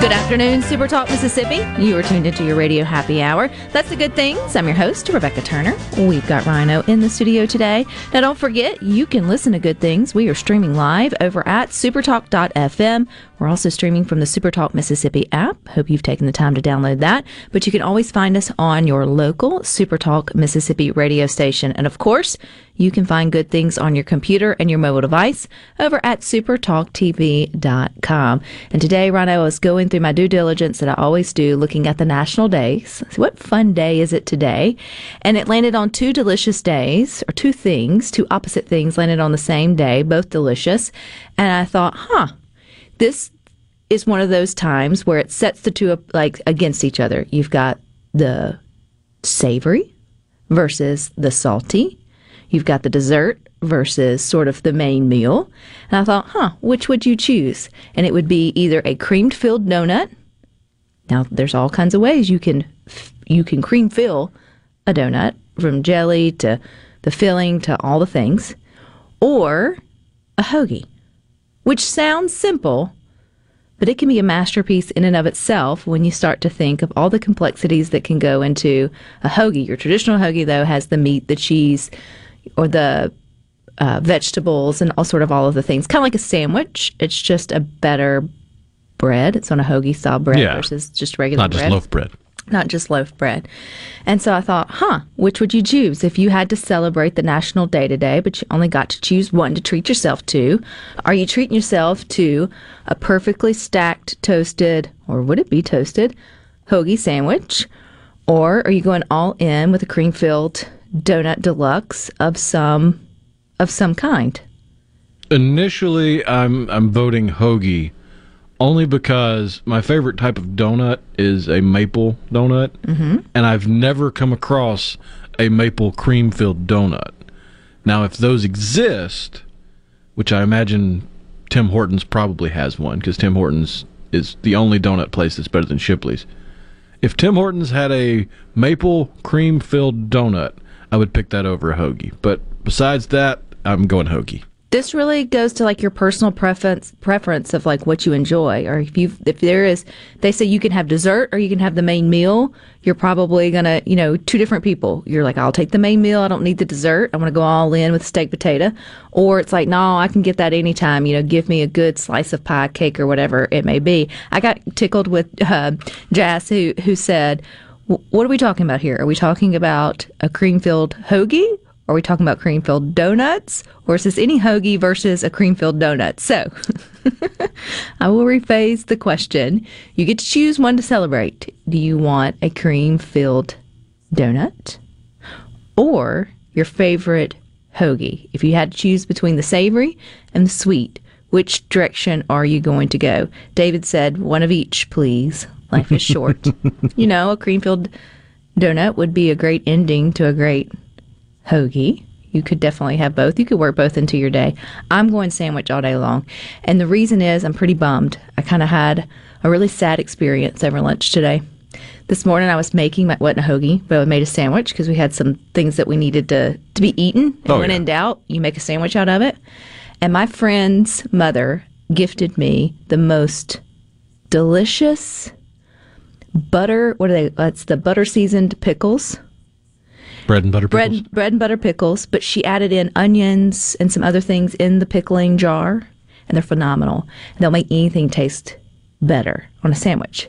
Good afternoon, Super Talk Mississippi. You are tuned into your radio happy hour. That's the good things. I'm your host, Rebecca Turner. We've got Rhino in the studio today. Now, don't forget, you can listen to good things. We are streaming live over at supertalk.fm. We're also streaming from the Supertalk Mississippi app. Hope you've taken the time to download that. But you can always find us on your local Supertalk Mississippi radio station. And of course, you can find good things on your computer and your mobile device over at supertalktv.com. And today, Rhino is going through my due diligence that I always do, looking at the national days. What fun day is it today? And it landed on two delicious days, or two things, two opposite things landed on the same day, both delicious. And I thought, huh, this is one of those times where it sets the two up like against each other. You've got the savory versus the salty. You've got the dessert versus sort of the main meal. And I thought, huh, which would you choose? And it would be either a cream filled donut. Now, there's all kinds of ways you can you can cream fill a donut from jelly to the filling to all the things, or a hoagie, which sounds simple, but it can be a masterpiece in and of itself when you start to think of all the complexities that can go into a hoagie. Your traditional hoagie, though, has the meat, the cheese, or the uh, vegetables, and all sort of all of the things. Kind of like a sandwich. It's just a better bread. It's on a hoagie style bread Yeah. versus just regular Not just bread loaf bread. not just loaf bread. And so I thought, huh, which would you choose if you had to celebrate the national day today, but you only got to choose one to treat yourself to? Are you treating yourself to a perfectly stacked, toasted, or would it be toasted, hoagie sandwich? Or are you going all in with a cream filled donut deluxe of some of some kind? Initially, I'm I'm voting hoagie, only because my favorite type of donut is a maple donut, mm-hmm. and I've never come across a maple cream filled donut. Now, if those exist, which I imagine Tim Hortons probably has one, because Tim Hortons is the only donut place that's better than Shipley's. If Tim Hortons had a maple cream filled donut, I would pick that over a hoagie. But besides that, I'm going hoagie. this really goes to like your personal preference preference of like what you enjoy or if you if there is they say you can have dessert or you can have the main meal you're probably gonna you know two different people. You're like i'll take the main meal i don't need the dessert i'm gonna go all in with steak potato. Or it's like no i can get that anytime you know give me a good slice of pie cake or whatever it may be. I got tickled with uh, jazz who who said what are we talking about here? Are we talking about a cream filled hoagie are we talking about cream filled donuts? Or is this any hoagie versus a cream filled donut? So I will rephrase the question. You get to choose one to celebrate. Do you want a cream filled donut or your favorite hoagie? If you had to choose between the savory and the sweet, which direction are you going to go? David said, one of each, please. Life is short. you know, a cream filled donut would be a great ending to a great hoagie. You could definitely have both. You could work both into your day. I'm going sandwich all day long. And the reason is I'm pretty bummed. I kind of had a really sad experience over lunch today. This morning I was making my wasn't a hoagie, but I made a sandwich because we had some things that we needed to to be eaten. And Oh, when yeah. in doubt, you make a sandwich out of it. And my friend's mother gifted me the most delicious butter. What are they? That's the butter seasoned pickles Bread and butter pickles. bread bread and butter pickles, but she added in onions and some other things in the pickling jar, and they're phenomenal. And they'll make anything taste better on a sandwich.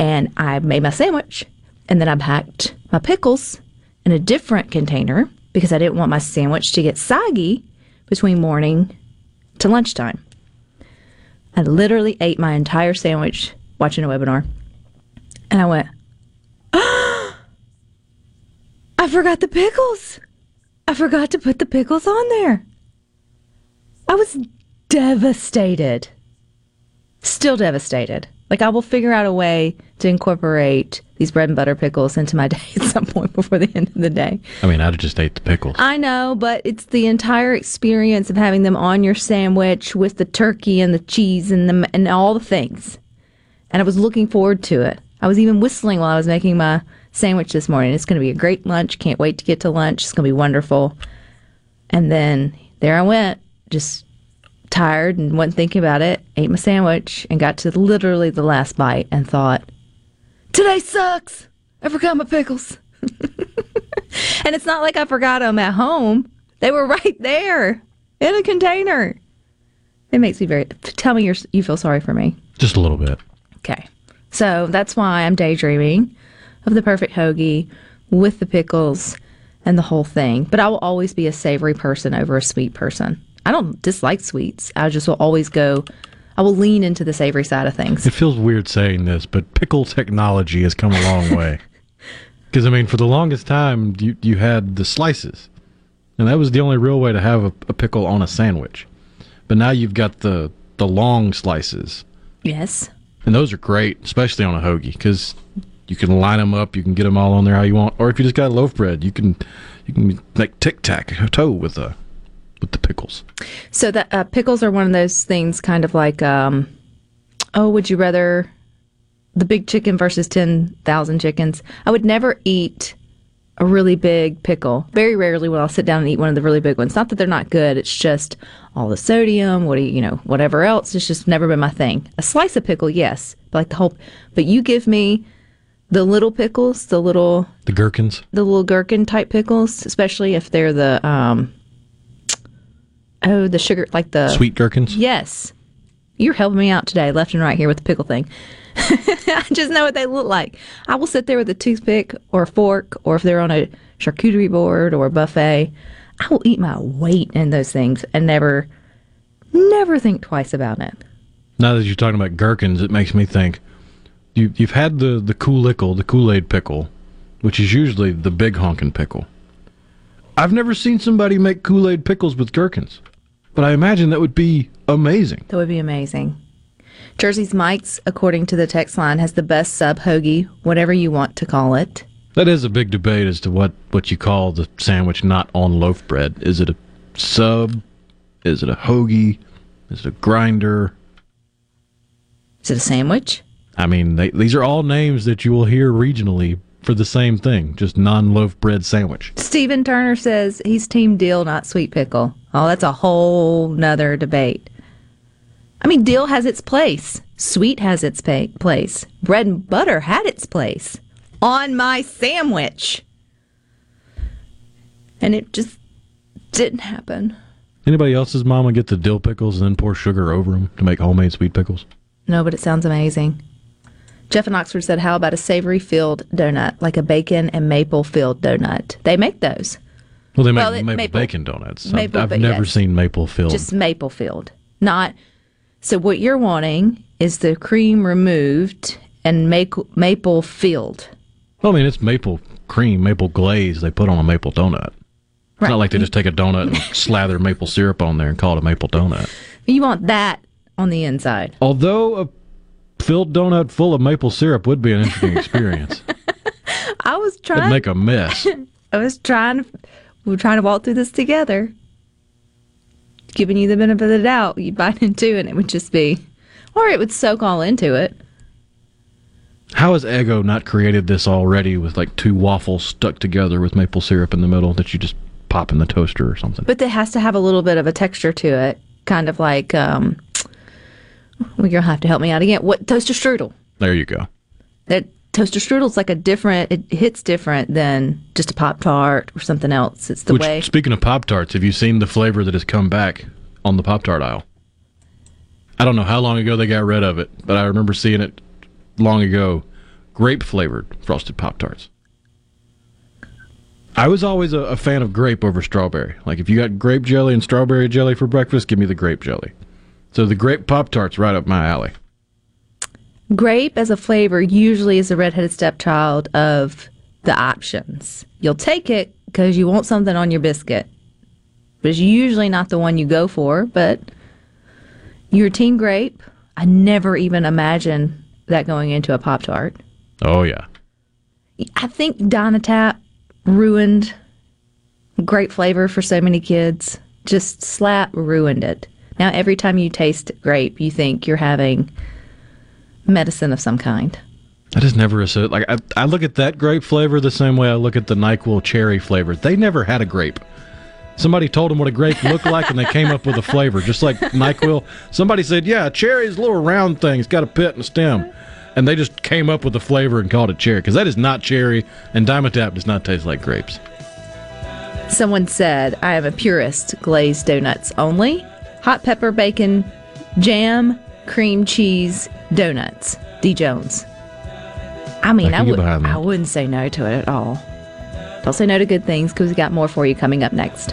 And I made my sandwich, and then I packed my pickles in a different container because I didn't want my sandwich to get soggy between morning to lunchtime. I literally ate my entire sandwich watching a webinar, and I went, I forgot the pickles. I forgot to put the pickles on there. I was devastated. Still devastated. Like I will figure out a way to incorporate these bread and butter pickles into my day at some point before the end of the day. I mean, I'd have just ate the pickles. I know, but it's the entire experience of having them on your sandwich with the turkey and the cheese and the and all the things. And I was looking forward to it. I was even whistling while I was making my sandwich this morning. It's going to be a great lunch. Can't wait to get to lunch. It's going to be wonderful. And then there I went, just tired and wasn't thinking about it. Ate my sandwich and got to literally the last bite and thought, "Today sucks. I forgot my pickles." And it's not like I forgot them at home. They were right there in a container. It makes me very. Tell me you're, you feel sorry for me. Just a little bit. Okay. So that's why I'm daydreaming of the perfect hoagie with the pickles and the whole thing. But I will always be a savory person over a sweet person. I don't dislike sweets. I just will always go, I will lean into the savory side of things. It feels weird saying this, but pickle technology has come a long way. Because I mean, for the longest time, you you had the slices, and that was the only real way to have a, a pickle on a sandwich. But now you've got the the long slices, Yes. and those are great, especially on a hoagie, because you can line them up, you can get them all on there how you want. Or if you just got loaf bread, you can you can make tic tac toe with the with the pickles. So that uh, pickles are one of those things, kind of like, um, oh, would you rather the big chicken versus ten thousand chickens? I would never eat a really big pickle. Very rarely will I sit down and eat one of the really big ones. Not that they're not good. It's just all the sodium. What do you, you know, whatever else. It's just never been my thing. A slice of pickle, yes, but like the whole. But you give me the little pickles, the little The gherkins. the little gherkin type pickles, especially if they're the um oh the sugar like the Sweet gherkins. Yes, you're helping me out today, left and right here with the pickle thing. I just know what they look like. I will sit there with a toothpick or a fork, or if they're on a charcuterie board or a buffet, I will eat my weight in those things and never, never think twice about it. Now that you're talking about gherkins, it makes me think you you've had the the Kool-Ickle, the Kool-Aid pickle, which is usually the big honkin' pickle. I've never seen somebody make Kool-Aid pickles with gherkins, but I imagine that would be amazing. That would be amazing. Jersey's Mike's, according to the text line, has the best sub hoagie, whatever you want to call it. That is a big debate as to what what you call the sandwich not on loaf bread. Is it a sub? Is it a hoagie? Is it a grinder? Is it a sandwich? I mean, they, these are all names that you will hear regionally for the same thing, just non-loaf bread sandwich. Stephen Turner says he's team dill, not sweet pickle. Oh, that's a whole nother debate. I mean, dill has its place. Sweet has its pa- place. Bread and butter had its place on my sandwich. And it just didn't happen. Anybody else's mama get the dill pickles and then pour sugar over them to make homemade sweet pickles? No, but it sounds amazing. Jeff in Oxford said, How about a savory filled donut, like a bacon and maple filled donut? They make those. Well, they make Well, it- maple, maple- bacon donuts. maple I've, I've never yes. seen maple filled. just maple filled, not. So what you're wanting is the cream removed and maple maple filled. well, I mean, it's maple cream, maple glaze they put on a maple donut. It's Right. not like they just take a donut and slather maple syrup on there and call it a maple donut. You want that on the inside. Although a filled donut full of maple syrup would be an interesting experience. I was It'd make a mess. I was trying. to- We were trying to walk through this together. Giving you the benefit of the doubt, you'd bite into it, and it would just be, or it would soak all into it. How has Eggo not created this already with like two waffles stuck together with maple syrup in the middle that you just pop in the toaster or something? But it has to have a little bit of a texture to it, kind of like. um well, you'll have to help me out again. What toaster strudel? There you go. that toaster strudel's like a different it hits different than just a pop tart or something else it's the Which, way speaking of Pop Tarts, have you seen the flavor that has come back on the Pop Tart aisle? I don't know how long ago they got rid of it, but I remember seeing it long ago. Grape flavored frosted Pop Tarts. I was always a, a fan of grape over strawberry. Like if you got grape jelly and strawberry jelly for breakfast, give me the grape jelly. So the grape Pop Tarts right up my alley. grape as a flavor usually is the redheaded stepchild of the options. You'll take it because you want something on your biscuit. But it's usually not the one you go for, but your team grape, I never even imagined that going into a Pop Tart. Oh yeah. I think Dimetapp ruined great flavor for so many kids. Just slap ruined it. Now every time you taste grape, you think you're having medicine of some kind. I just never associate. Like I, I look at that grape flavor the same way I look at the Nyquil cherry flavor. They never had a grape. Somebody told them what a grape looked like, and they came up with a flavor, just like Nyquil. Somebody said, "Yeah, cherry's a little round thing. It's got a pit and a stem," and they just came up with a flavor and called it cherry because that is not cherry, and Dimetapp does not taste like grapes. Someone said, I am a purist, glazed donuts only. Hot pepper, bacon, jam, cream cheese, donuts. D. Jones. I mean, I I, would. I wouldn't say no to it at all. Don't say no to good things because we got more for you coming up next.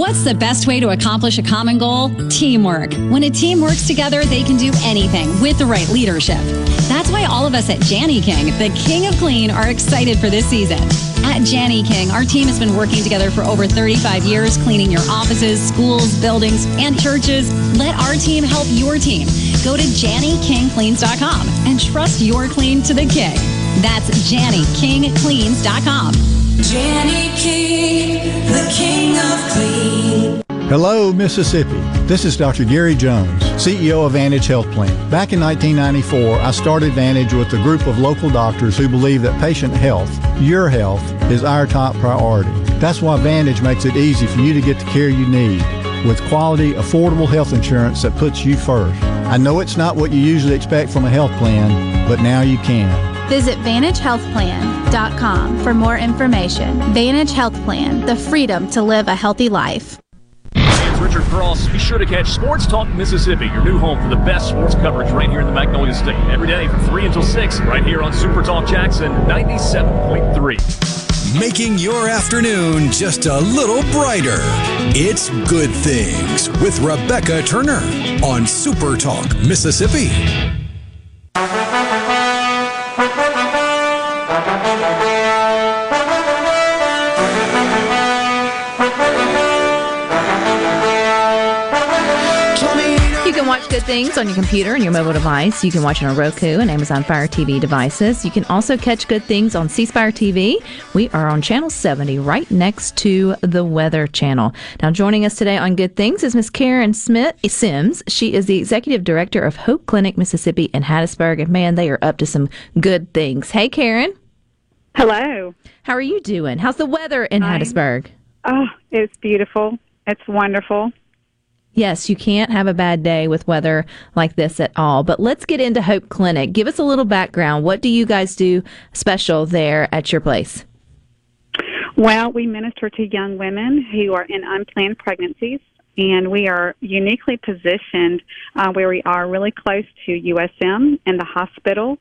What's the best way to accomplish a common goal? Teamwork. When a team works together, they can do anything with the right leadership. That's why all of us at Jani-King, the king of clean, are excited for this season. At Jani-King, our team has been working together for over 35 years, cleaning your offices, schools, buildings, and churches. Let our team help your team. Go to JannyKingCleans.com and trust your clean to the king. That's JannyKingCleans.com. Hello, Mississippi. This is Dr. Gary Jones, CEO of Vantage Health Plan. Back in 1994, I started Vantage with a group of local doctors who believe that patient health, your health, is our top priority. That's why Vantage makes it easy for you to get the care you need with quality, affordable health insurance that puts you first. I know it's not what you usually expect from a health plan, but now you can. Visit VantageHealthPlan.com for more information. Vantage Health Plan, the freedom to live a healthy life. It's Richard Cross. Be sure to catch Sports Talk Mississippi, your new home for the best sports coverage right here in the Magnolia State. Every day from 3 until 6, right here on Super Talk Jackson 97.3. Making your afternoon just a little brighter. It's Good Things with Rebecca Turner on Super Talk, Mississippi. Good things on your computer and your mobile device. You can watch it on Roku and Amazon Fire TV devices. You can also catch good things on C Spire TV. We are on channel 70, right next to the Weather Channel. Now, joining us today on Good Things is Miss Karen Smith Sims. She is the executive director of Hope Clinic Mississippi in Hattiesburg, and man, they are up to some good things. Hey, Karen. Hello. How are you doing? How's the weather in I'm- Hattiesburg? Oh, it's beautiful. It's wonderful. Yes, you can't have a bad day with weather like this at all. But let's get into Hope Clinic. Give us a little background. What do you guys do special there at your place? Well, we minister to young women who are in unplanned pregnancies, and we are uniquely positioned uh, where we are really close to USM and the hospital.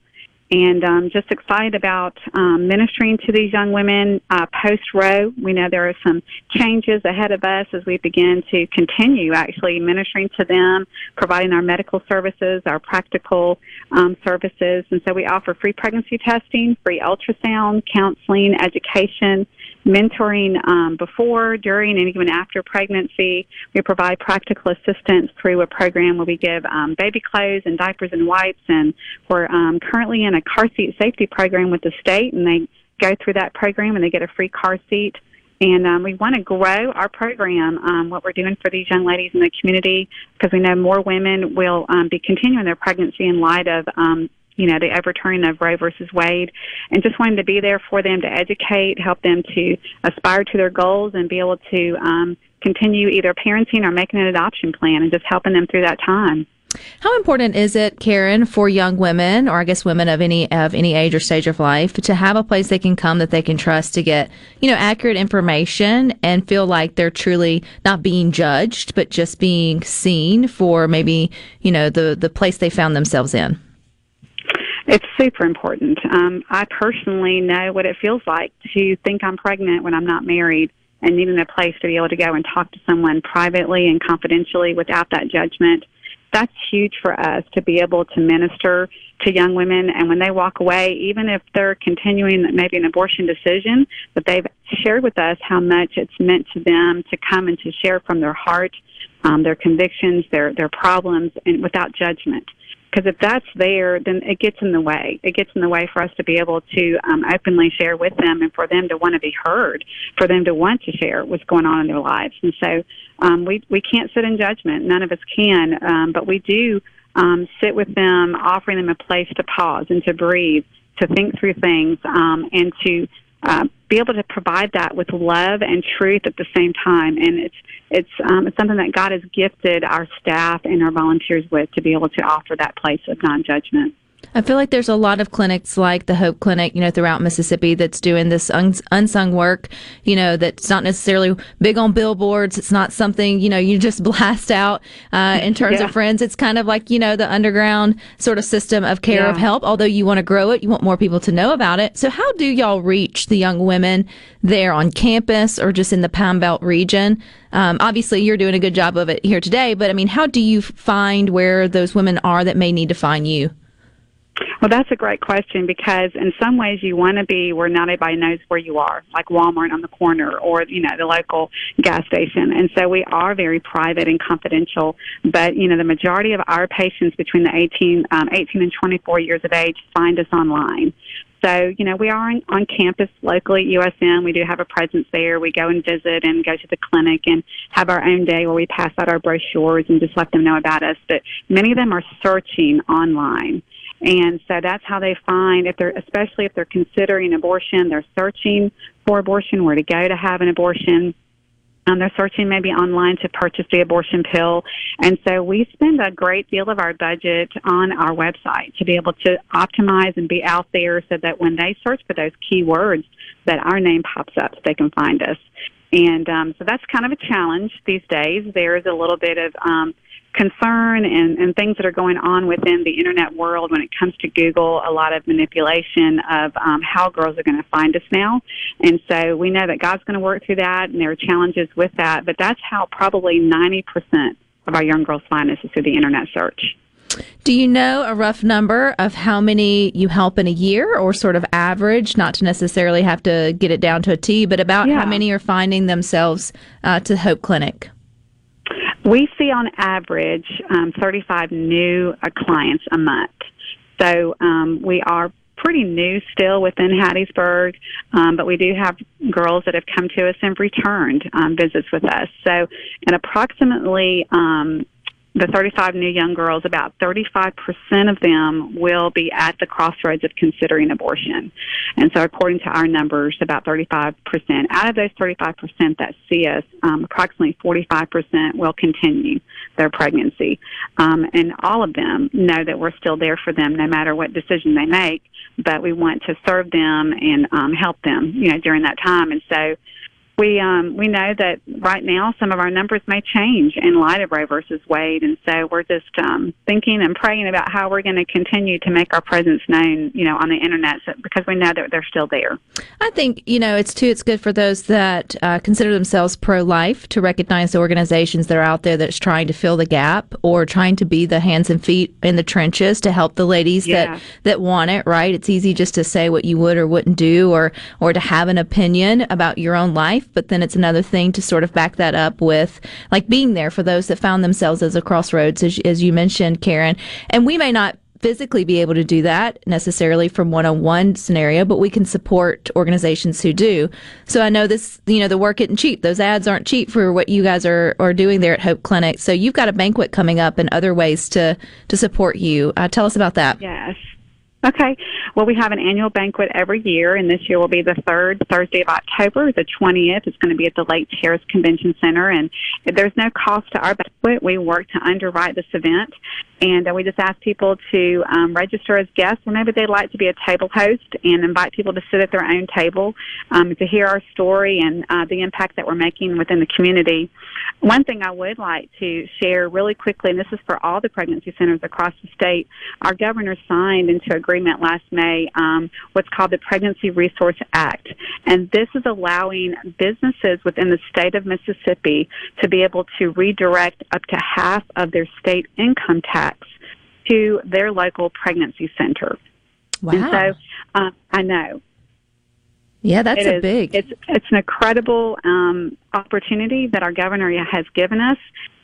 And um, just excited about um, ministering to these young women uh, post Roe. We know there are some changes ahead of us as we begin to continue actually ministering to them, providing our medical services, our practical um, services. And so we offer free pregnancy testing, free ultrasound, counseling, education, mentoring um, before, during, and even after pregnancy. We provide practical assistance through a program where we give um, baby clothes and diapers and wipes. And we're um, currently in a car seat safety program with the state, and they go through that program and they get a free car seat. And um, we want to grow our program, um, what we're doing for these young ladies in the community, because we know more women will um, be continuing their pregnancy in light of um, you know, the overturning of Roe versus Wade, and just wanting to be there for them to educate, help them to aspire to their goals, and be able to um, continue either parenting or making an adoption plan, and just helping them through that time. How important is it, Karen, for young women, or I guess women of any of any age or stage of life, to have a place they can come that they can trust to get, you know, accurate information and feel like they're truly not being judged, but just being seen for maybe, you know, the the place they found themselves in. It's super important. Um, I personally know what it feels like to think I'm pregnant when I'm not married and needing a place to be able to go and talk to someone privately and confidentially without that judgment. That's huge for us to be able to minister to young women. And when they walk away, even if they're continuing maybe an abortion decision, but they've shared with us how much it's meant to them to come and to share from their heart, um, their convictions, their, their problems, and without judgment because if that's there, then it gets in the way. It gets in the way for us to be able to um, openly share with them, and for them to want to be heard, for them to want to share what's going on in their lives. And so um, we we can't sit in judgment. None of us can, um, but we do um, sit with them, offering them a place to pause and to breathe, to think through things, um, and to uh, be able to provide that with love and truth at the same time. And it's it's um, it's something that God has gifted our staff and our volunteers with to be able to offer that place of non judgment. I feel like there's a lot of clinics like the Hope Clinic, you know, throughout Mississippi that's doing this un- unsung work, you know, that's not necessarily big on billboards. It's not something, you know, you just blast out uh, in terms Yeah. of friends. It's kind of like, you know, the underground sort of system of care of help. Although you want to grow it, you want more people to know about it. So, how do y'all reach the young women there on campus or just in the Pine Belt region? Um, obviously, you're doing a good job of it here today, but I mean, how do you find where those women are that may need to find you? Well, that's a great question because in some ways you want to be where not everybody knows where you are, like Walmart on the corner or, you know, the local gas station. And so we are very private and confidential. But, you know, the majority of our patients between the 18, um, 18 and 24 years of age find us online. So, you know, we are on, on campus locally at USM. We do have a presence there. We go and visit and go to the clinic and have our own day where we pass out our brochures and just let them know about us. But many of them are searching online. And so that's how they find if they're, especially if they're considering abortion, they're searching for abortion, where to go to have an abortion. Um, they're searching maybe online to purchase the abortion pill. And so we spend a great deal of our budget on our website to be able to optimize and be out there so that when they search for those keywords, that our name pops up so they can find us. And um, so that's kind of a challenge these days. There is a little bit of um, concern and, and things that are going on within the internet world when it comes to Google, a lot of manipulation of um, how girls are going to find us now. And so we know that God's going to work through that, and there are challenges with that, but that's how probably 90% of our young girls find us is through the internet search. Do you know a rough number of how many you help in a year or sort of average, not to necessarily have to get it down to a T, but about Yeah. how many are finding themselves uh, to Hope Clinic? We see on average um, 35 new uh, clients a month. So um, we are pretty new still within Hattiesburg, um, but we do have girls that have come to us and returned um, visits with us. So, and approximately um, the 35 new young girls, about 35% of them will be at the crossroads of considering abortion. And so, according to our numbers, about 35%. Out of those 35% that see us, um, approximately 45% will continue their pregnancy. Um, and all of them know that we're still there for them no matter what decision they make, but we want to serve them and um, help them, you know, during that time. And so, we um, we know that right now some of our numbers may change in light of Roe versus Wade, and so we're just um, thinking and praying about how we're going to continue to make our presence known, you know, on the internet, so, because we know that they're still there. I think you know it's too. It's good for those that uh, consider themselves pro-life to recognize the organizations that are out there that's trying to fill the gap or trying to be the hands and feet in the trenches to help the ladies Yeah. that that want it. Right? It's easy just to say what you would or wouldn't do, or or to have an opinion about your own life. But then it's another thing to sort of back that up with like being there for those that found themselves as a crossroads, as, as you mentioned, Karen. And we may not physically be able to do that necessarily from one-on-one scenario but we can support organizations who do. So i know this you know the work isn't cheap. Those ads aren't cheap for what you guys are, are doing there at hope clinic. So you've got a banquet coming up and other ways to to support you. Uh, tell us about that. Yes. Okay. Well, we have an annual banquet every year, and this year will be the third Thursday of October, the 20th. It's going to be at the Lake Terrace Convention Center, and there's no cost to our banquet. We work to underwrite this event, and uh, we just ask people to um, register as guests, or maybe they'd like to be a table host and invite people to sit at their own table um, to hear our story and uh, the impact that we're making within the community. One thing I would like to share really quickly, and this is for all the pregnancy centers across the state, our governor signed into agreement last May um, what's called the Pregnancy Resource Act. And this is allowing businesses within the state of Mississippi to be able to redirect up to half of their state income tax to their local pregnancy center. Wow. And so uh, I know. yeah that's It a is- big It's it's an incredible um, opportunity that our governor has given us.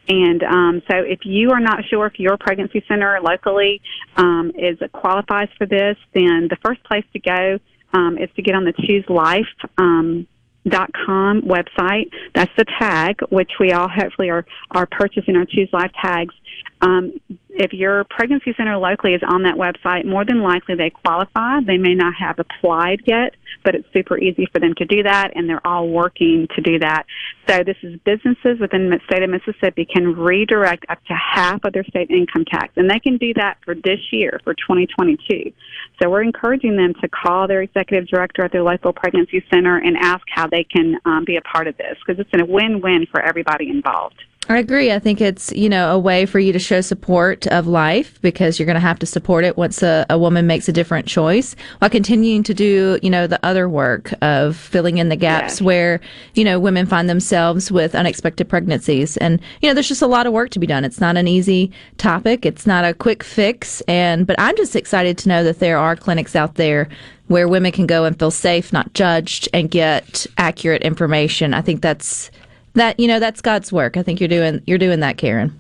And um, so, if you are not sure if your pregnancy center locally um, is qualifies for this, then the first place to go um, is to get on the Choose Life. Um, dot com website. That's the tag, which we all hopefully are, are purchasing our Choose Life tags. Um, if your pregnancy center locally is on that website, more than likely they qualify. They may not have applied yet, but it's super easy for them to do that, and they're all working to do that. So this is businesses within the state of Mississippi can redirect up to half of their state income tax, and they can do that for this year, for 2022. So we're encouraging them to call their executive director at their local pregnancy center and ask how they can um, be a part of this because it's a win-win for everybody involved. I agree. I think it's, you know, a way for you to show support of life because you're going to have to support it once a, a woman makes a different choice while continuing to do, you know, the other work of filling in the gaps where, you know, women find themselves with unexpected pregnancies. And, you know, there's just a lot of work to be done. It's not an easy topic. It's not a quick fix. And, but I'm just excited to know that there are clinics out there where women can go and feel safe, not judged, and get accurate information. I think that's that you know that's God's work. I think you're doing you're doing that, Karen.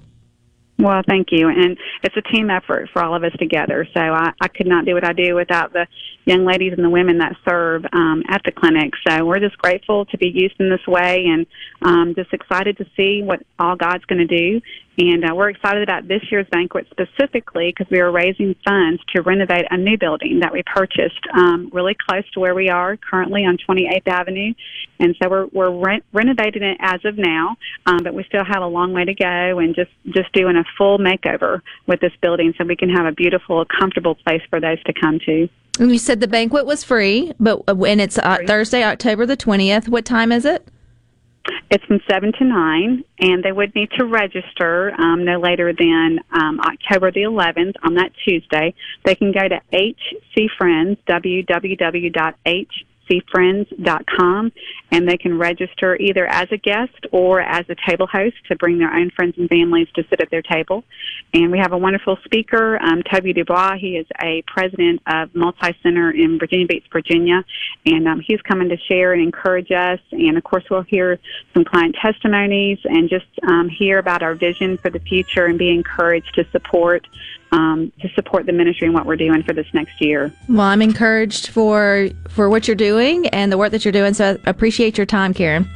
Well, thank you. And it's a team effort for all of us together. So I, I could not do what I do without the young ladies and the women that serve um, at the clinic. So we're just grateful to be used in this way and um, just excited to see what all God's going to do. And uh, we're excited about this year's banquet specifically because we are raising funds to renovate a new building that we purchased um, really close to where we are currently on 28th Avenue. And so we're, we're re- renovating it as of now, um, but we still have a long way to go and just, just doing a full makeover with this building so we can have a beautiful, comfortable place for those to come to. And you said the banquet was free, but uh, and it's uh, Thursday, October the twentieth. What time is it? It's from 7 to 9, and they would need to register um, no later than um, October the 11th on that Tuesday. They can go to HC Friends, mississippiseafriends.com, and they can register either as a guest or as a table host to bring their own friends and families to sit at their table. And we have a wonderful speaker, um, Toby Dubois. He is a president of Multi Center in Virginia Beach, Virginia, and um, he's coming to share and encourage us. And of course, we'll hear some client testimonies and just um, hear about our vision for the future and be encouraged to support um, to support the ministry and what we're doing for this next year. Well, I'm encouraged for for what you're doing and the work that you're doing. So I appreciate your time, Karen.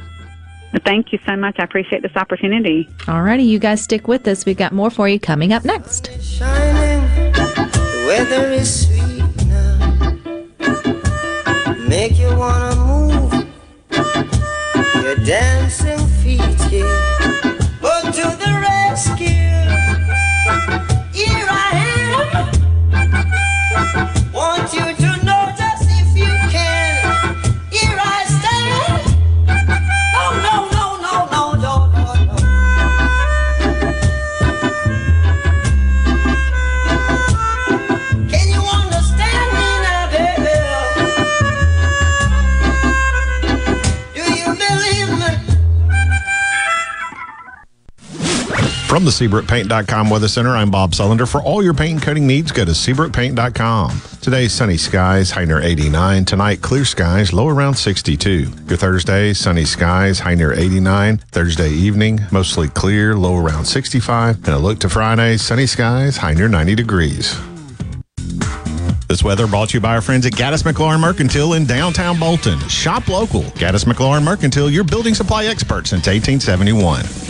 Thank you so much. I appreciate this opportunity. All righty, you guys stick with us. We've got more for you coming up next. shining. The weather is sweet now. Make you wanna move your dancing feet, yeah. From the SeabrookPaint.com Weather Center, I'm Bob Sullender. For all your paint and coating needs, go to SeabrookPaint.com. Today, sunny skies, high near 89. Tonight, clear skies, low around 62. Your Thursday, sunny skies, high near 89. Thursday evening, mostly clear, low around 65. And a look to Friday, sunny skies, high near 90 degrees. This weather brought to you by our friends at Gaddis McLaurin Mercantile in downtown Bolton. Shop local. Gaddis McLaurin Mercantile, your building supply expert since 1871.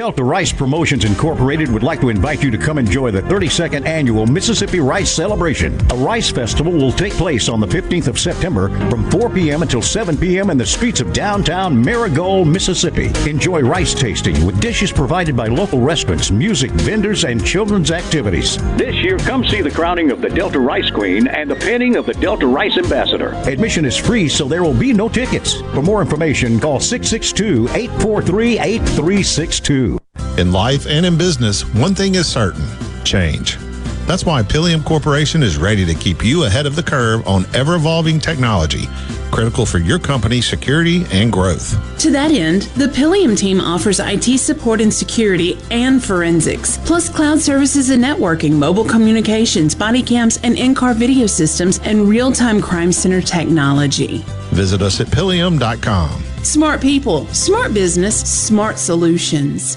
Delta Rice Promotions Incorporated would like to invite you to come enjoy the 32nd annual Mississippi Rice Celebration. A rice festival will take place on the 15th of September from 4 p.m. until 7 p.m. in the streets of downtown Merigold, Mississippi. Enjoy rice tasting with dishes provided by local restaurants, music, vendors, and children's activities. This year, come see the crowning of the Delta Rice Queen and the pinning of the Delta Rice Ambassador. Admission is free, so there will be no tickets. For more information, call 662 843 8362. In life and in business, one thing is certain change. That's why Pillium Corporation is ready to keep you ahead of the curve on ever evolving technology, critical for your company's security and growth. To that end, the Pillium team offers IT support and security and forensics, plus cloud services and networking, mobile communications, body cams, and in car video systems, and real time crime center technology. Visit us at Pillium.com. Smart people, smart business, smart solutions.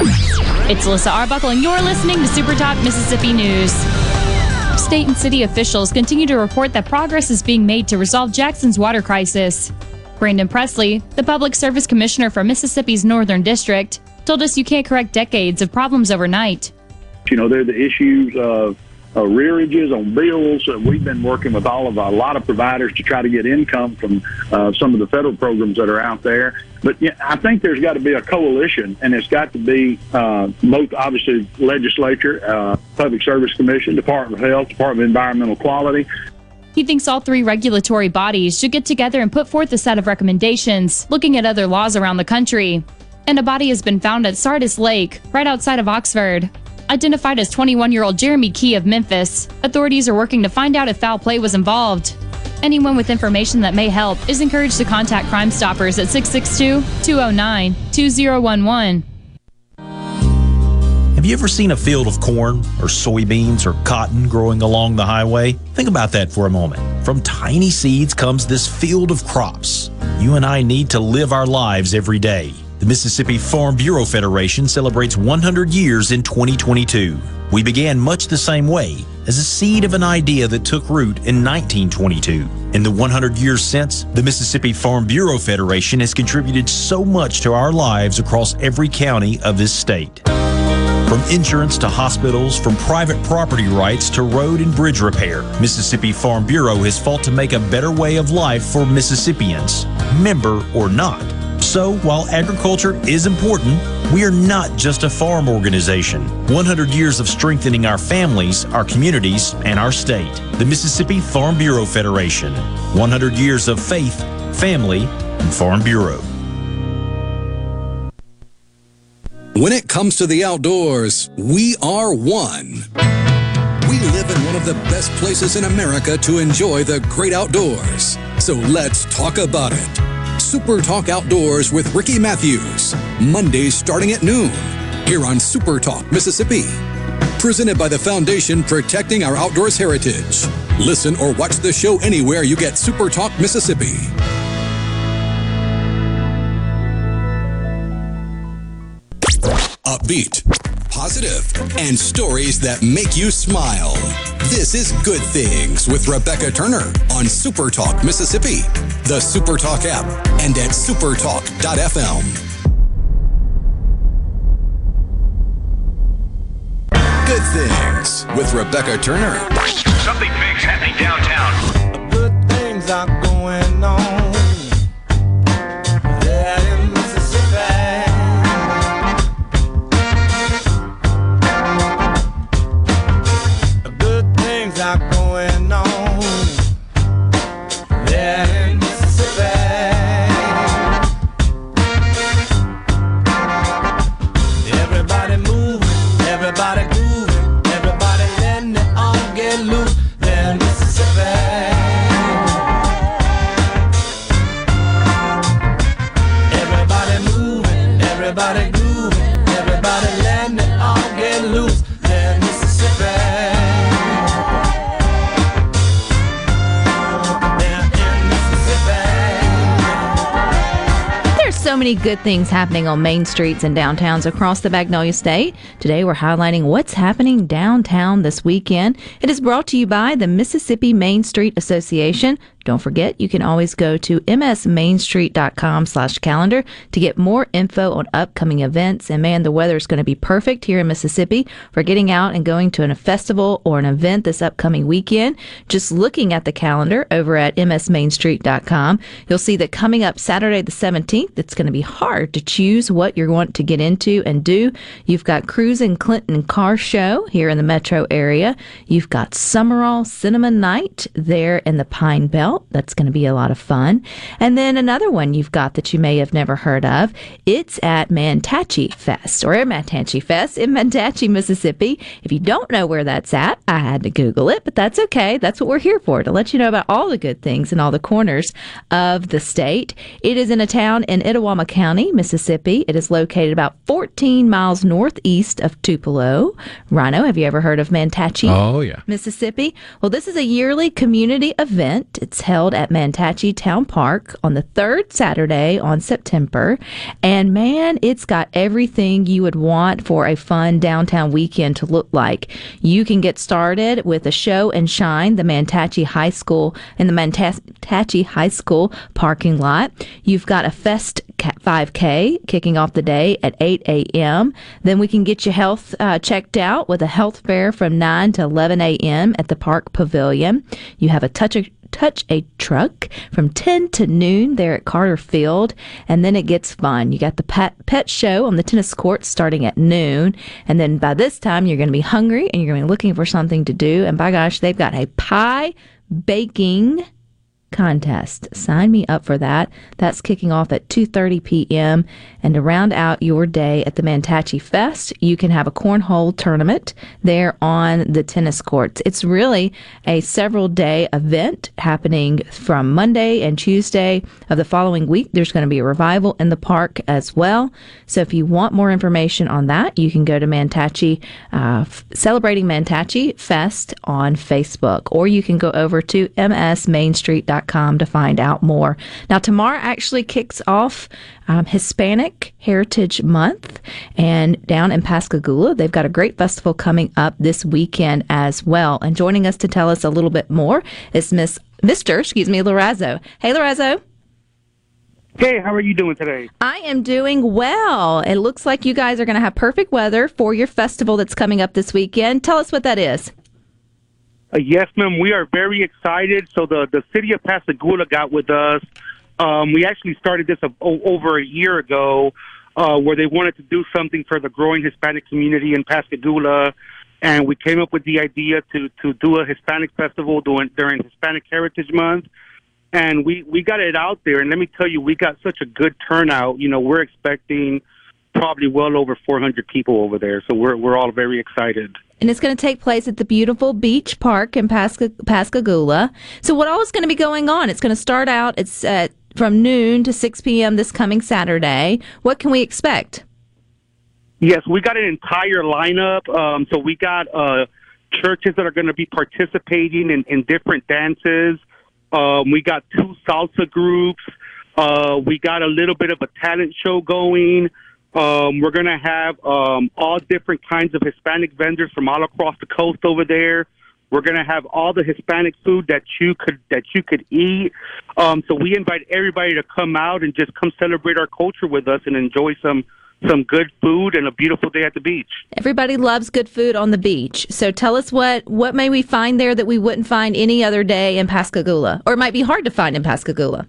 It's Alyssa Arbuckle, and you're listening to Super Talk Mississippi News. State and city officials continue to report that progress is being made to resolve Jackson's water crisis. Brandon Presley, the Public Service Commissioner for Mississippi's Northern District, told us you can't correct decades of problems overnight. You know, they're the issues of uh, rearages on bills. Uh, we've been working with all of a lot of providers to try to get income from uh, some of the federal programs that are out there. But yeah, I think there's got to be a coalition, and it's got to be uh, both obviously legislature, uh, public service commission, Department of Health, Department of Environmental Quality. He thinks all three regulatory bodies should get together and put forth a set of recommendations, looking at other laws around the country. And a body has been found at Sardis Lake, right outside of Oxford. Identified as 21 year old Jeremy Key of Memphis, authorities are working to find out if foul play was involved. Anyone with information that may help is encouraged to contact Crime Stoppers at 662 209 2011. Have you ever seen a field of corn or soybeans or cotton growing along the highway? Think about that for a moment. From tiny seeds comes this field of crops. You and I need to live our lives every day. The Mississippi Farm Bureau Federation celebrates 100 years in 2022. We began much the same way, as a seed of an idea that took root in 1922. In the 100 years since, the Mississippi Farm Bureau Federation has contributed so much to our lives across every county of this state. From insurance to hospitals, from private property rights to road and bridge repair, Mississippi Farm Bureau has fought to make a better way of life for Mississippians, member or not. So, while agriculture is important, we are not just a farm organization. 100 years of strengthening our families, our communities, and our state. The Mississippi Farm Bureau Federation. 100 years of faith, family, and Farm Bureau. When it comes to the outdoors, we are one. We live in one of the best places in America to enjoy the great outdoors. So let's talk about it. Super Talk Outdoors with Ricky Matthews. Mondays starting at noon. Here on Super Talk Mississippi. Presented by the Foundation Protecting Our Outdoors Heritage. Listen or watch the show anywhere you get Super Talk Mississippi. Upbeat, positive, and stories that make you smile. This is Good Things with Rebecca Turner on Super Talk Mississippi, the Super Talk app, and at supertalk.fm. Good Things with Rebecca Turner. Something big's happening downtown. Good things are many good things happening on main streets and downtowns across the Magnolia State. Today we're highlighting what's happening downtown this weekend. It is brought to you by the Mississippi Main Street Association. Don't forget, you can always go to msmainstreet.com slash calendar to get more info on upcoming events. And man, the weather is going to be perfect here in Mississippi for getting out and going to a festival or an event this upcoming weekend. Just looking at the calendar over at msmainstreet.com, you'll see that coming up Saturday the 17th, it's going to be hard to choose what you're going to get into and do. You've got Cruise Clinton Car Show here in the metro area. You've got Sumrall Cinema Night there in the Pine Belt. That's going to be a lot of fun. And then another one you've got that you may have never heard of. It's at Mantachie Fest or Mantachie Fest in Mantachie, Mississippi. If you don't know where that's at, I had to Google it, but that's okay. That's what we're here for to let you know about all the good things in all the corners of the state. It is in a town in Itawamba County, Mississippi. It is located about 14 miles northeast of Tupelo. Rhino, have you ever heard of Mantachie? Oh, yeah. Mississippi. Well, this is a yearly community event. It's held at Mantachie Town Park on the third Saturday on September. And man, it's got everything you would want for a fun downtown weekend to look like. You can get started with a show and shine, the Mantachie High School in the Mantachie High School parking lot. You've got a Fest 5K kicking off the day at 8 a.m. Then we can get your health uh, checked out with a health fair from 9 to 11 a.m. at the Park Pavilion. You have a touch of touch a truck from 10 to noon there at Carter Field. And then it gets fun. You got the pet, pet show on the tennis court starting at noon. And then by this time, you're going to be hungry and you're going to be looking for something to do. And by gosh, they've got a pie baking contest. Sign me up for that. That's kicking off at 2:30 p.m. and to round out your day at the Mantachie Fest, you can have a cornhole tournament there on the tennis courts. It's really a several day event happening from Monday and Tuesday of the following week. There's going to be a revival in the park as well. So if you want more information on that, you can go to Mantachie uh, celebrating Mantachie Fest on Facebook or you can go over to msmainstreet.com to find out more. Now, tomorrow actually kicks off um, Hispanic Heritage Month, and down in Pascagoula, they've got a great festival coming up this weekend as well. And joining us to tell us a little bit more is Miss Mister, excuse me, Lorazzo. Hey, Lorazzo. Hey, how are you doing today? I am doing well. It looks like you guys are going to have perfect weather for your festival that's coming up this weekend. Tell us what that is. Uh, yes, ma'am. We are very excited. So the the city of Pascagoula got with us. Um, we actually started this a, o- over a year ago, uh, where they wanted to do something for the growing Hispanic community in Pascagoula, and we came up with the idea to to do a Hispanic festival during during Hispanic Heritage Month. And we we got it out there, and let me tell you, we got such a good turnout. You know, we're expecting probably well over 400 people over there, so we're we're all very excited. And it's going to take place at the beautiful beach park in Pasca- Pascagoula. So, what all is going to be going on? It's going to start out. It's at from noon to 6 p.m. this coming Saturday. What can we expect? Yes, we got an entire lineup. Um, so we got uh, churches that are going to be participating in, in different dances. Um, we got two salsa groups. Uh, we got a little bit of a talent show going. Um, we're going to have um, all different kinds of Hispanic vendors from all across the coast over there. We're going to have all the Hispanic food that you could that you could eat. Um, so we invite everybody to come out and just come celebrate our culture with us and enjoy some some good food and a beautiful day at the beach. Everybody loves good food on the beach. So, tell us what what may we find there that we wouldn't find any other day in Pascagoula, or it might be hard to find in Pascagoula.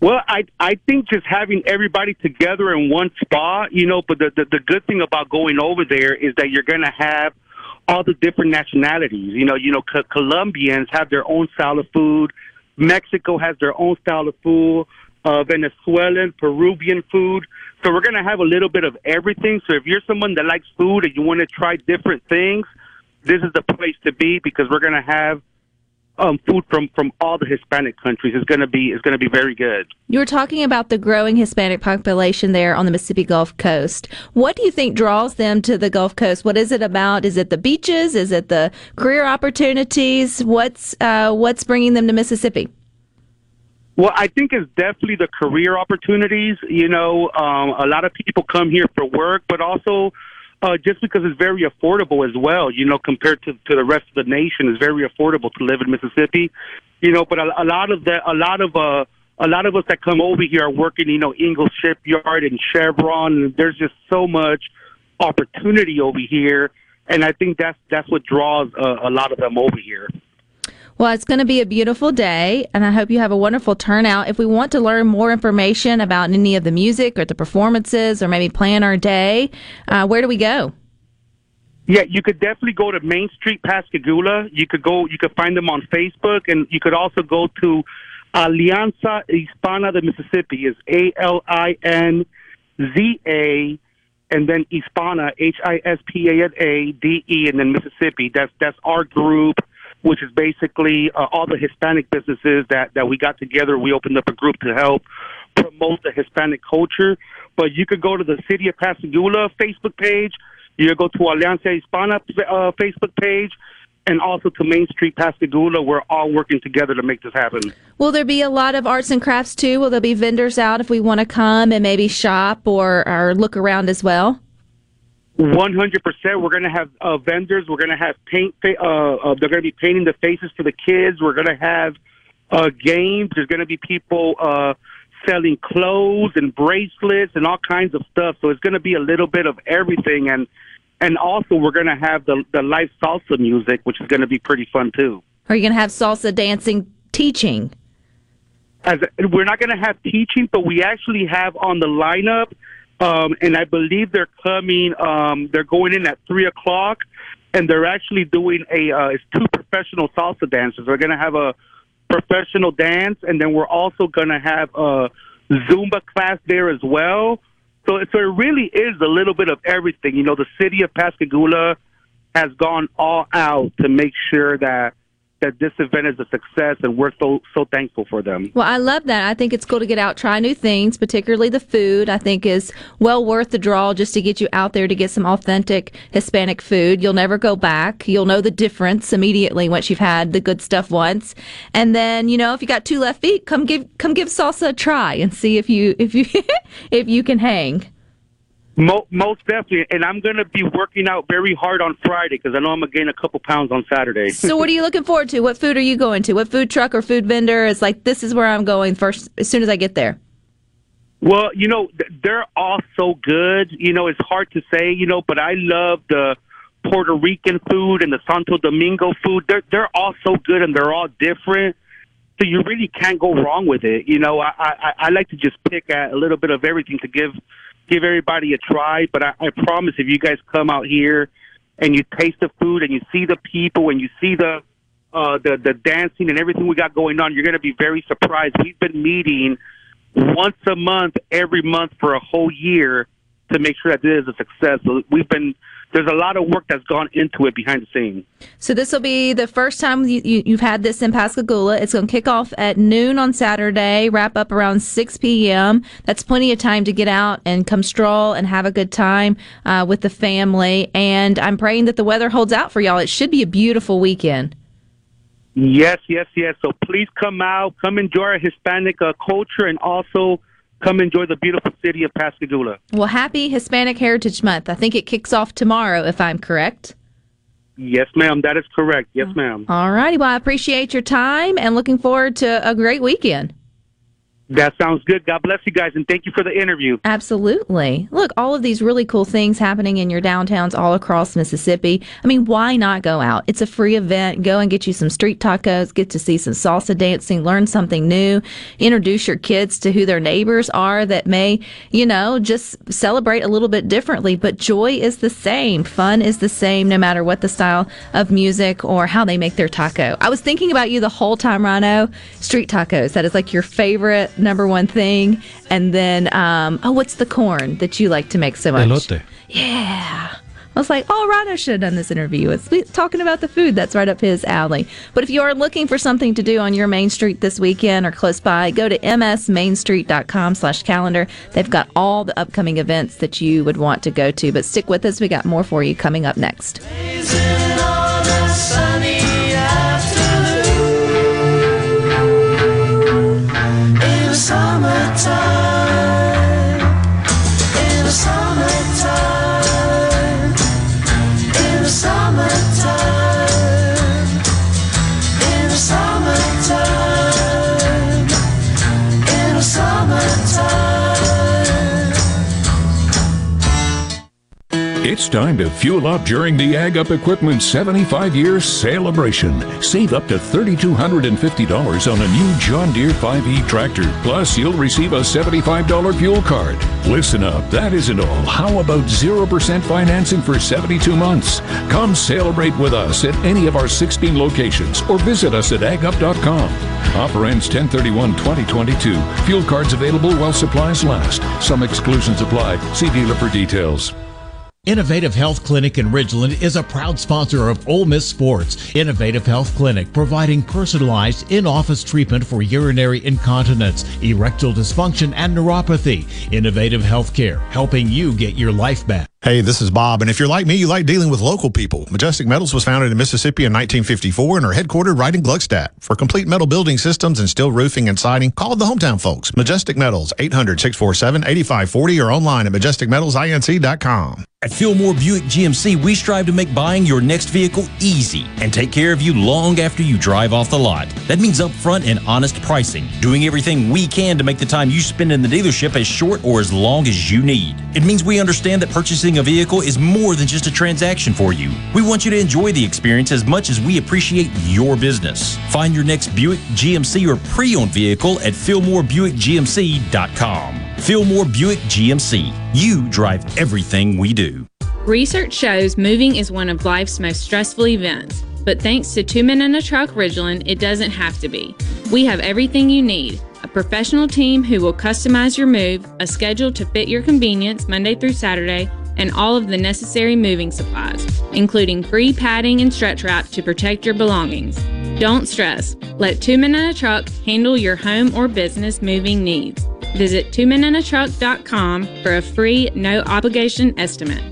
Well, I I think just having everybody together in one spot, you know. But the the, the good thing about going over there is that you're going to have all the different nationalities. You know, you know, Co- Colombians have their own style of food. Mexico has their own style of food. Uh, Venezuelan, Peruvian food. So we're going to have a little bit of everything. So if you're someone that likes food and you want to try different things, this is the place to be because we're going to have um, food from from all the Hispanic countries. is going to be is going to be very good. You were talking about the growing Hispanic population there on the Mississippi Gulf Coast. What do you think draws them to the Gulf Coast? What is it about? Is it the beaches? Is it the career opportunities? What's uh, what's bringing them to Mississippi? Well, I think it's definitely the career opportunities. You know, um, a lot of people come here for work, but also uh, just because it's very affordable as well. You know, compared to to the rest of the nation, it's very affordable to live in Mississippi. You know, but a, a lot of the a lot of uh, a lot of us that come over here are working. You know, Ingalls Shipyard and Chevron. There's just so much opportunity over here, and I think that's that's what draws uh, a lot of them over here. Well, it's going to be a beautiful day, and I hope you have a wonderful turnout. If we want to learn more information about any of the music or the performances, or maybe plan our day, uh, where do we go? Yeah, you could definitely go to Main Street Pascagoula. You could go, you could find them on Facebook, and you could also go to Alianza Hispana de Mississippi. Is A L I N Z A, and then Hispana H I S P A N A D E, and then Mississippi. That's that's our group, which is basically uh, all the Hispanic businesses that that we got together. We opened up a group to help promote the Hispanic culture. But you could go to the City of Pascagoula Facebook page. You go to Alianza Hispana uh, Facebook page, and also to Main Street Pascagoula. We're all working together to make this happen. Will there be a lot of arts and crafts too? Will there be vendors out if we want to come and maybe shop or, or look around as well? One hundred percent. We're going to have uh, vendors. We're going to have paint. Fa- uh, uh, they're going to be painting the faces for the kids. We're going to have uh, games. There's going to be people uh, selling clothes and bracelets and all kinds of stuff. So it's going to be a little bit of everything. And and also we're going to have the the live salsa music, which is going to be pretty fun too. Are you going to have salsa dancing teaching? As we're not going to have teaching, but we actually have on the lineup, um, and I believe they're coming. Um, they're going in at three o'clock. and they're actually doing a uh, it's two professional salsa dancers. We're gonna have a professional dance, and then we're also gonna have a Zumba class there as well. So, so it really is a little bit of everything. You know, the city of Pascagoula has gone all out to make sure that that this event is a success, and we're so so thankful for them. Well, I love that. I think it's cool to get out, try new things, particularly the food. I think is well worth the draw just to get you out there to get some authentic Hispanic food. You'll never go back. You'll know the difference immediately once you've had the good stuff once. And then, you know, if you got two left feet, come give come give salsa a try and see if you if you if you can hang. Mo- most definitely, and I'm going to be working out very hard on Friday because I know I'm going to gain a couple pounds on Saturday. So, what are you looking forward to? What food are you going to? What food truck or food vendor is like? This is where I'm going first as soon as I get there. Well, you know, they're all so good. You know, it's hard to say, you know, but I love the Puerto Rican food and the Santo Domingo food. They're they're all so good and they're all different. So you really can't go wrong with it. You know, I I, I like to just pick at a little bit of everything to give give everybody a try. But I, I promise, if you guys come out here and you taste the food and you see the people and you see the uh, the the dancing and everything we got going on, you're going to be very surprised. We've been meeting once a month, every month for a whole year to make sure that this is a success. So we've been there's a lot of work that's gone into it behind the scenes. So this will be the first time you, you, you've had this in Pascagoula. It's going to kick off at noon on Saturday, wrap up around 6 p.m. That's plenty of time to get out and come stroll and have a good time uh, with the family. And I'm praying that the weather holds out for y'all. It should be a beautiful weekend. Yes, yes, yes. So please come out, come enjoy our Hispanic uh, culture, and also come enjoy the beautiful city of Pascagoula. Well, happy Hispanic Heritage Month. I think it kicks off tomorrow, if I'm correct. Yes, ma'am. That is correct. Yes, ma'am. All righty. Well, I appreciate your time and looking forward to a great weekend. That sounds good. God bless you guys, and thank you for the interview. Absolutely. Look, all of these really cool things happening in your downtowns all across Mississippi. I mean, why not go out? It's a free event. Go and get you some street tacos, get to see some salsa dancing, learn something new, introduce your kids to who their neighbors are that may, you know, just celebrate a little bit differently. But joy is the same. Fun is the same no matter what the style of music or how they make their taco. I was thinking about you the whole time, Rhino. Street tacos. That is like your favorite number one thing. And then, um, oh, what's the corn that you like to make so much? Elote. Yeah. I was like, oh, Rhino should have done this interview. It's talking about the food. That's right up his alley. But if you are looking for something to do on your main street this weekend or close by, go to msmainstreet.com slash calendar. They've got all the upcoming events that you would want to go to. But stick with us. We got more for you coming up next. Summertime, It's time to fuel up during the Ag Up Equipment 75 year celebration. Save up to $3,250 on a new John Deere 5E tractor. Plus, you'll receive a $75 fuel card. Listen up, that isn't all. How about 0% financing for 72 months? Come celebrate with us at any of our 16 locations or visit us at agup.com. Offer ends 1031 2022. Fuel cards available while supplies last. Some exclusions apply. See dealer for details. Innovative Health Clinic in Ridgeland is a proud sponsor of Ole Miss Sports. Innovative Health Clinic providing personalized in-office treatment for urinary incontinence, erectile dysfunction, and neuropathy. Innovative Healthcare, helping you get your life back. Hey, this is Bob, and if you're like me, you like dealing with local people. Majestic Metals was founded in Mississippi in 1954 and are headquartered right in Gluckstadt. For complete metal building systems and steel roofing and siding, call the hometown folks. Majestic Metals, 800-647-8540 or online at majesticmetalsinc.com. At Fillmore Buick GMC, we strive to make buying your next vehicle easy and take care of you long after you drive off the lot. That means upfront and honest pricing, doing everything we can to make the time you spend in the dealership as short or as long as you need. It means we understand that purchasing a vehicle is more than just a transaction for you. We want you to enjoy the experience as much as we appreciate your business. Find your next Buick, GMC, or pre-owned vehicle at FillmoreBuickGMC.com. Fillmore Buick GMC. You drive everything we do. Research shows moving is one of life's most stressful events, but thanks to Two Men in a Truck Ridgeland, it doesn't have to be. We have everything you need a professional team who will customize your move, a schedule to fit your convenience Monday through Saturday, and all of the necessary moving supplies, including free padding and stretch wrap to protect your belongings. Don't stress. Let Two Men in a Truck handle your home or business moving needs. Visit twomeninatruck.com for a free, no obligation estimate.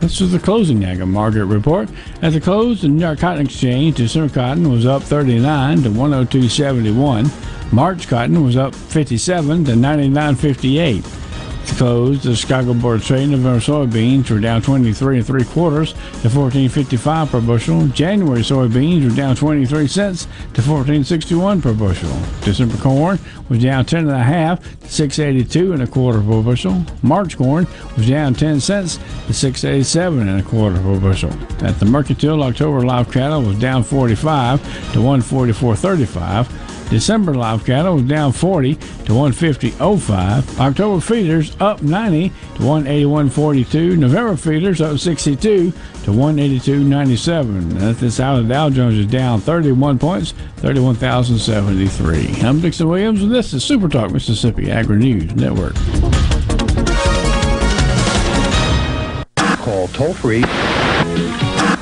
This is the closing Ag and Market report. At the close, the New York Cotton Exchange, December cotton was up 39 to 102.71. March cotton was up 57 to 99.58. The the Chicago Board of Trade November soybeans were down 23 and three quarters to 14.55 per bushel. January soybeans were down 23 cents to 14.61 per bushel. December corn was down 10 and a half to 6.82 and a quarter per bushel. March corn was down 10 cents to 6.87 and a quarter per bushel. At the Mercantile, October live cattle was down 45 to 144.35. December live cattle was down 40 to 150.05. October feeders up 90 to 181.42. November feeders up 62 to 182.97. At this hour, the Dow Jones is down 31 points, 31,073. I'm Dixon Williams, and this is Super Talk Mississippi Agri News Network. Call toll free.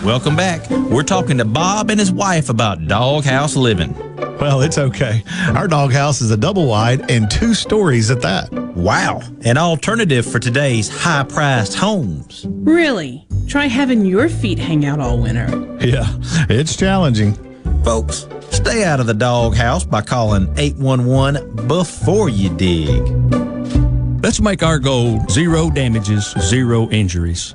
Welcome back. We're talking to Bob and his wife about doghouse living. Well, it's okay. Our doghouse is a double wide and two stories at that. Wow. An alternative for today's high priced homes. Really? Try having your feet hang out all winter. Yeah, it's challenging. Folks, stay out of the doghouse by calling 811 before you dig. Let's make our goal zero damages, zero injuries.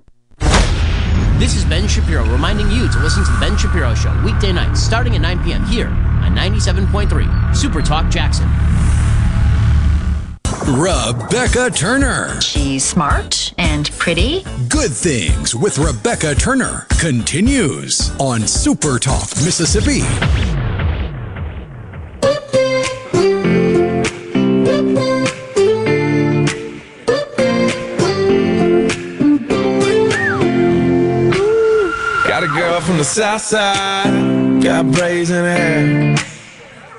Starting at 9 p.m. here on 97.3 Super Talk Jackson. Rebecca Turner. She's smart and pretty. Good Things with Rebecca Turner continues on Super Talk Mississippi. Got a girl from the south side, got braids in hair.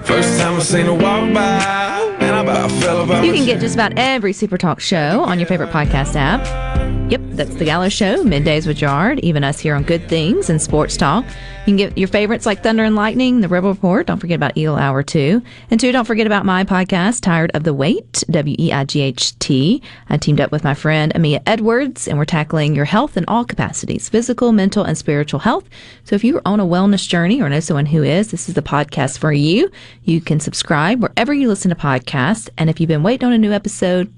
First time I seen her walk by, and I about fell about You can get just about every Super Talk show on your favorite podcast app. Yep, that's The Gallo Show, Middays with Jard, even us here on Good Things and Sports Talk. You can get your favorites like Thunder and Lightning, The Rebel Report. Don't forget about Eagle Hour 2. And two, don't forget about my podcast, Tired of the Wait, W E I G H T. I teamed up with my friend Amia Edwards, and we're tackling your health in all capacities physical, mental, and spiritual health. So if you're on a wellness journey or know someone who is, this is the podcast for you. You can subscribe wherever you listen to podcasts. And if you've been waiting on a new episode,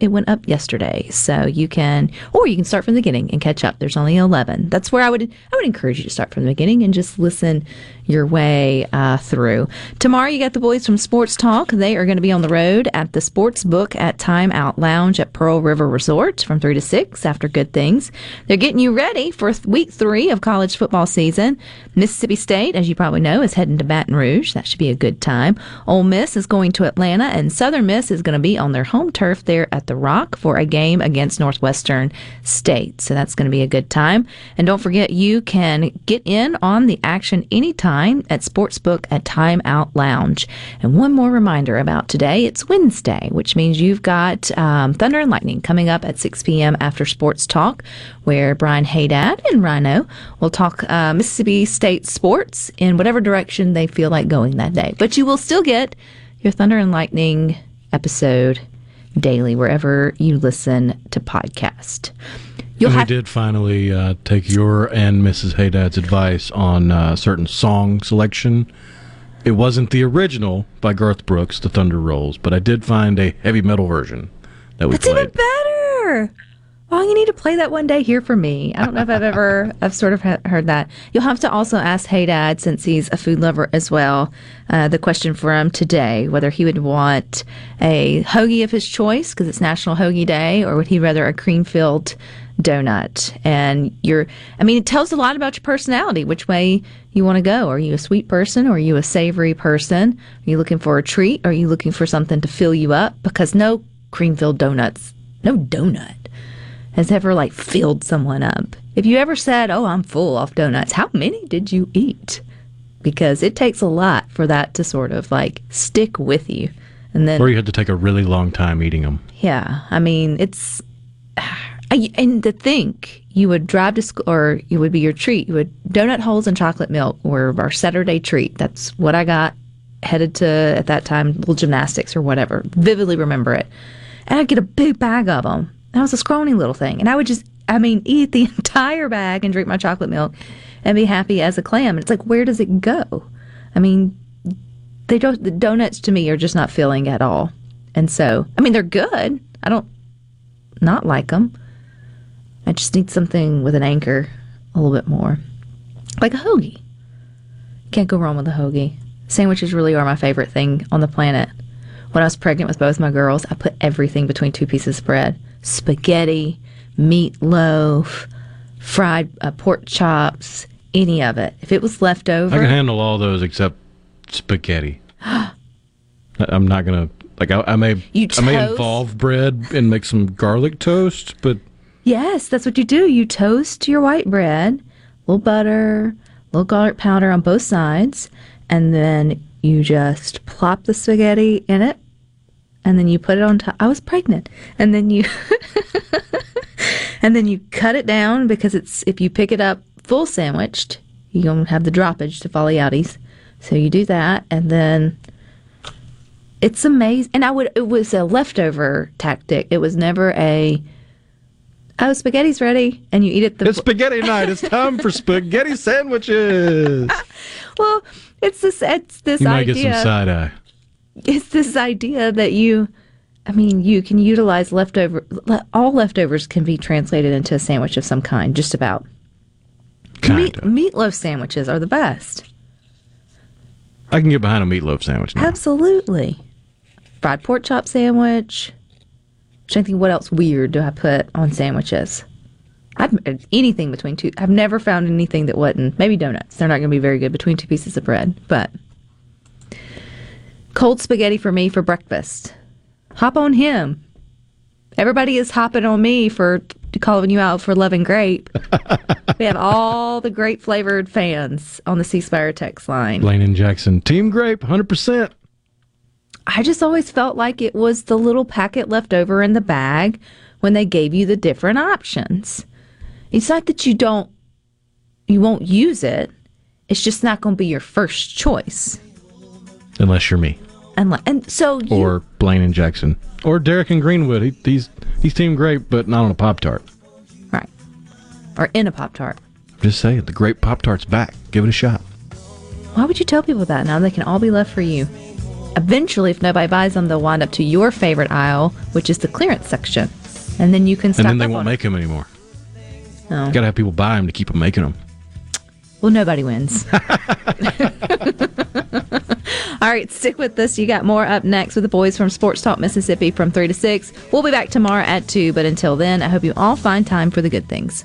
it went up yesterday so you can or you can start from the beginning and catch up. There's only 11 that's where i would i would encourage you to start from the beginning and just listen your way uh, through. Tomorrow you got the boys from sports talk. They are going to be on the road at the sports book at time out lounge at pearl river resort from 3 to 6 after good things. They're getting you ready for week three of college football season. Mississippi state as you probably know is heading to baton rouge. That should be a good time. Ole miss is going to atlanta and southern miss is going to be on their home turf there at the Rock for a game against Northwestern State. So that's going to be a good time. And don't forget, you can get in on the action anytime at Sportsbook at Time Out Lounge. And one more reminder about today it's Wednesday, which means you've got um, Thunder and Lightning coming up at 6 p.m. after Sports Talk, where Brian Haydad and Rhino will talk uh, Mississippi State sports in whatever direction they feel like going that day. But you will still get your Thunder and Lightning episode daily wherever you listen to podcast. You'll And we did finally uh, take your and Mrs. Haydad's advice on uh, certain song selection. It wasn't the original by Garth Brooks, The Thunder Rolls, but I did find a heavy metal version that we That's played. even better. Oh, you need to play that one day here for me. I don't know if I've ever, I've sort of heard that. You'll have to also ask Haydad, since he's a food lover as well, uh, the question for him today whether he would want a hoagie of his choice because it's National Hoagie Day, or would he rather a cream filled donut? And you're, I mean, it tells a lot about your personality, which way you want to go. Are you a sweet person or are you a savory person? Are you looking for a treat? Or are you looking for something to fill you up? Because no cream filled donuts, no donut has ever like filled someone up. If you ever said, "Oh, I'm full off donuts," how many did you eat? Because it takes a lot for that to sort of like stick with you. And then Or you had to take a really long time eating them. yeah, I mean, it's and to think you would drive to school, or it would be your treat. You would donut holes and chocolate milk were our Saturday treat. That's what I got. Headed to at that time little gymnastics or whatever. Vividly remember it. And I'd get a big bag of them. That was a scrawny little thing, and I would just, I mean, eat the entire bag and drink my chocolate milk, and be happy as a clam. And it's like, where does it go? I mean, they don't. The donuts to me are just not filling at all. And so, I mean, they're good. I don't not like them. I just need something with an anchor a little bit more. Like a hoagie. Can't go wrong with a hoagie. Sandwiches really are my favorite thing on the planet. When I was pregnant with both my girls, I put everything between two pieces of bread spaghetti, meatloaf, fried uh, pork chops, any of it. If it was left over. I can handle all those except spaghetti. I'm not gonna like. I, I may I may involve bread and make some garlic toast, but Yes, that's what you do. You toast your white bread, a little butter, a little garlic powder on both sides, and then you just plop the spaghetti in it, and then you put it on top. I was pregnant, and then you, and then you cut it down because it's if you pick it up full sandwiched, you don't have the droppage to follow outies. So you do that, and then it's amazing. And I would it was a leftover tactic. It was never a oh spaghetti's ready, and you eat it. The it's spaghetti night. It's time for spaghetti sandwiches. well, it's this it's this you might idea. get some side eye. it's this idea that you I mean, you can utilize leftover all leftovers can be translated into a sandwich of some kind, just about. Meat, meatloaf sandwiches are the best. I can get behind a meatloaf sandwich now. Absolutely. Fried pork chop sandwich. Trying to think what else weird do I put on sandwiches? I've uh, anything between two. I've never found anything that wasn't. Maybe donuts. They're not going to be very good between two pieces of bread. But cold spaghetti for me for breakfast. Hop on him. Everybody is hopping on me for calling you out for loving grape. we have all the grape flavored fans on the C Spire text line. Lane and Jackson, Team Grape, hundred percent. I just always felt like it was the little packet left over in the bag when they gave you the different options. It's not that you don't, you won't use it. It's just not going to be your first choice. Unless you're me And, and so you, or Blaine and Jackson or Derek and Greenwood. He, he's he's Team Grape, but not on a Pop Tart. right, or in a Pop Tart. I'm just saying, the great Pop Tart's back. Give it a shot. Why would you tell people that? Now they can all be left for you. Eventually, if nobody buys them, they'll wind up to your favorite aisle, which is the clearance section. And then you can stock and then they won't make them anymore. Oh. No. Got to have people buy them to keep them making them. Well, nobody wins. All right, stick with us. You got more up next with the boys from Sports Talk Mississippi from 3 to 6. We'll be back tomorrow at 2, but until then, I hope you all find time for the good things.